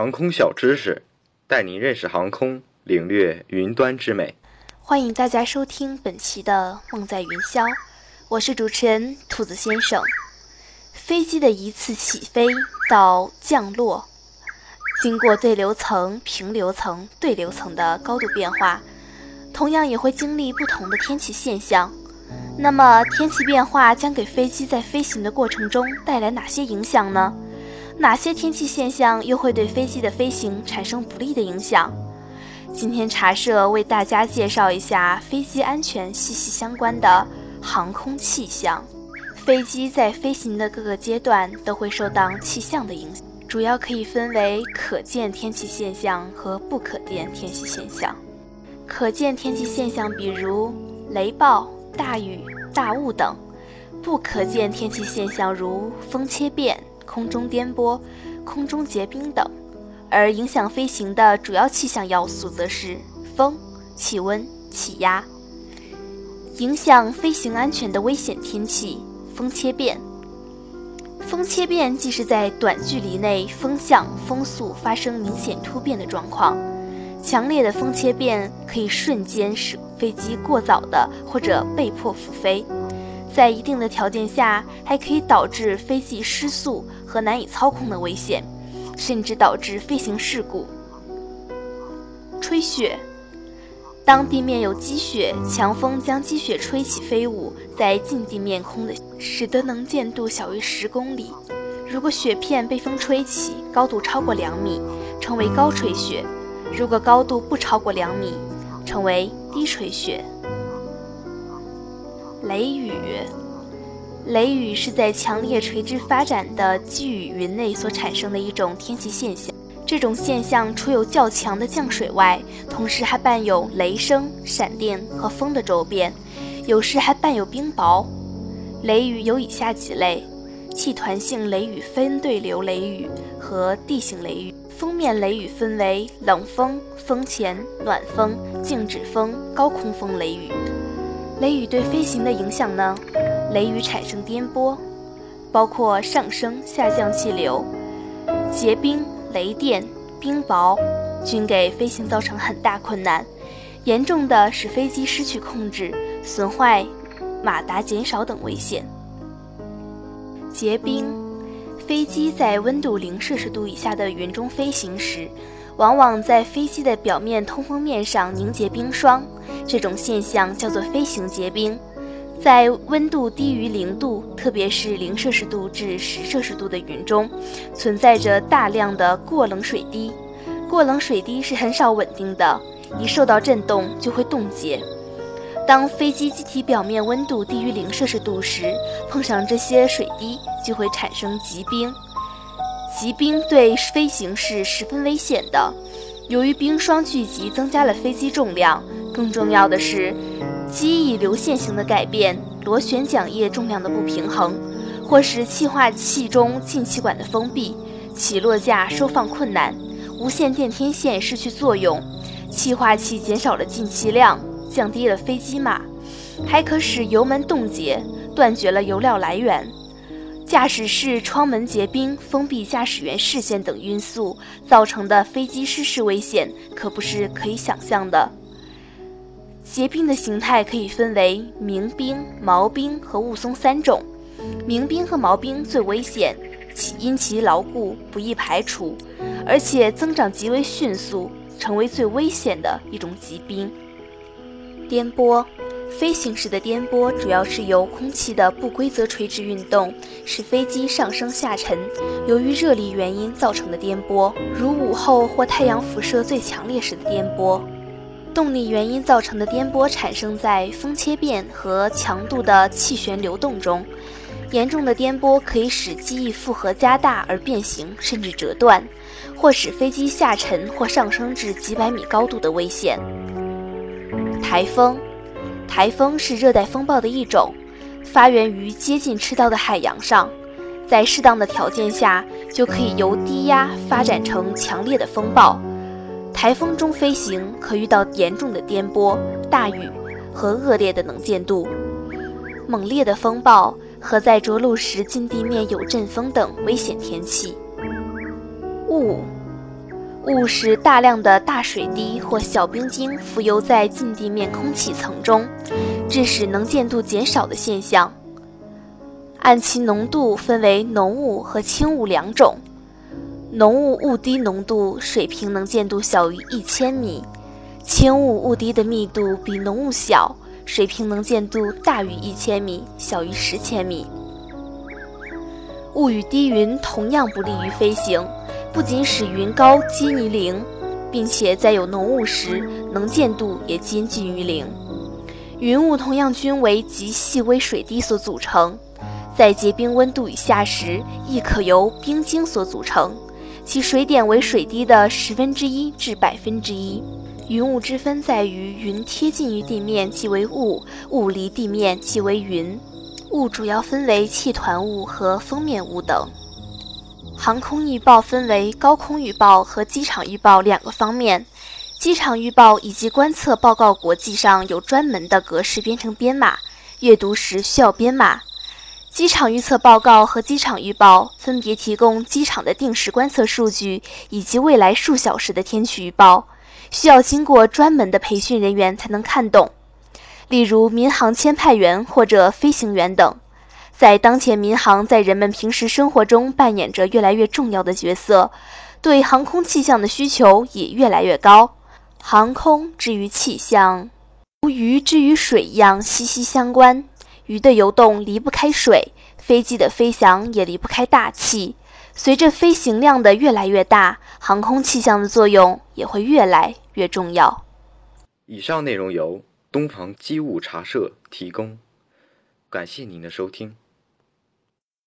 航空小知识，带您认识航空，领略云端之美。欢迎大家收听本期的《梦在云霄》，我是主持人兔子先生。飞机的一次起飞到降落，经过对流层、平流层、对流层的高度变化，同样也会经历不同的天气现象。那么，天气变化将给飞机在飞行的过程中带来哪些影响呢？哪些天气现象又会对飞机的飞行产生不利的影响？今天茶社为大家介绍一下飞机安全息息相关的航空气象。飞机在飞行的各个阶段都会受到气象的影响，主要可以分为可见天气现象和不可见天气现象。可见天气现象比如雷暴、大雨、大雾等；不可见天气现象如风切变。空中颠簸、空中结冰等，而影响飞行的主要气象要素则是风、气温、气压。影响飞行安全的危险天气：风切变。风切变既是在短距离内风向、风速发生明显突变的状况。强烈的风切变可以瞬间使飞机过早的或者被迫复飞。在一定的条件下，还可以导致飞机失速和难以操控的危险，甚至导致飞行事故。吹雪，当地面有积雪，强风将积雪吹起飞舞在近地面空的，使得能见度小于十公里。如果雪片被风吹起，高度超过两米，称为高吹雪；如果高度不超过两米，称为低吹雪。雷雨，雷雨是在强烈垂直发展的积雨云内所产生的一种天气现象。这种现象除有较强的降水外，同时还伴有雷声、闪电和风的骤变，有时还伴有冰雹。雷雨有以下几类：气团性雷雨分对流雷雨和地形雷雨。锋面雷雨分为冷风、风前、暖风、静止风、高空风雷雨。雷雨对飞行的影响呢？雷雨产生颠簸，包括上升、下降气流、结冰、雷电、冰雹，均给飞行造成很大困难。严重的使飞机失去控制、损坏马达减少等危险。结冰，飞机在温度零摄氏度以下的云中飞行时。往往在飞机的表面通风面上凝结冰霜，这种现象叫做飞行结冰。在温度低于零度，特别是零摄氏度至十摄氏度的云中，存在着大量的过冷水滴。过冷水滴是很少稳定的，一受到震动就会冻结。当飞机机体表面温度低于零摄氏度时，碰上这些水滴就会产生积冰。积冰对飞行是十分危险的，由于冰霜聚集增加了飞机重量，更重要的是，机翼流线型的改变、螺旋桨叶重量的不平衡，或是气化器中进气管的封闭、起落架收放困难、无线电天线失去作用、气化器减少了进气量、降低了飞机码，还可使油门冻结，断绝了油料来源。驾驶室窗门结冰、封闭驾驶员视线等因素造成的飞机失事危险，可不是可以想象的。结冰的形态可以分为明冰、毛冰和雾凇三种。明冰和毛冰最危险，其因其牢固、不易排除，而且增长极为迅速，成为最危险的一种疾冰。颠簸。飞行时的颠簸主要是由空气的不规则垂直运动使飞机上升下沉，由于热力原因造成的颠簸，如午后或太阳辐射最强烈时的颠簸。动力原因造成的颠簸产生在风切变和强度的气旋流动中，严重的颠簸可以使机翼负荷加大而变形甚至折断，或使飞机下沉或上升至几百米高度的危险。台风。台风是热带风暴的一种，发源于接近赤道的海洋上，在适当的条件下，就可以由低压发展成强烈的风暴。台风中飞行可遇到严重的颠簸、大雨和恶劣的能见度。猛烈的风暴和在着陆时近地面有阵风等危险天气。雾，雾是大量的大水滴或小冰晶浮游在近地面空气层中，致使能见度减少的现象。按其浓度分为浓雾和轻雾两种。浓雾雾滴浓度水平能见度小于一千米，轻雾雾滴的密度比浓雾小，水平能见度大于一千米，小于十千米。雾与低云同样不利于飞行，不仅使云高近于零，并且在有浓雾时能见度也接近于零。云雾同样均为极细微水滴所组成，在结冰温度以下时，亦可由冰晶所组成。其水点为水滴的十分之一至百分之一。云雾之分在于，云贴近于地面即为雾，雾离地面即为云。雾主要分为气团雾和封面雾等。航空预报分为高空预报和机场预报两个方面。机场预报以及观测报告国际上有专门的格式编成编码，阅读时需要编码。机场预测报告和机场预报分别提供机场的定时观测数据以及未来数小时的天气预报，需要经过专门的培训人员才能看懂。例如，民航签派员或者飞行员等。在当前，民航在人们平时生活中扮演着越来越重要的角色，对航空气象的需求也越来越高。航空之于气象，如鱼之于水一样息息相关。鱼的游动离不开水，飞机的飞翔也离不开大气。随着飞行量的越来越大，航空气象的作用也会越来越重要。以上内容由东航机务茶社提供，感谢您的收听。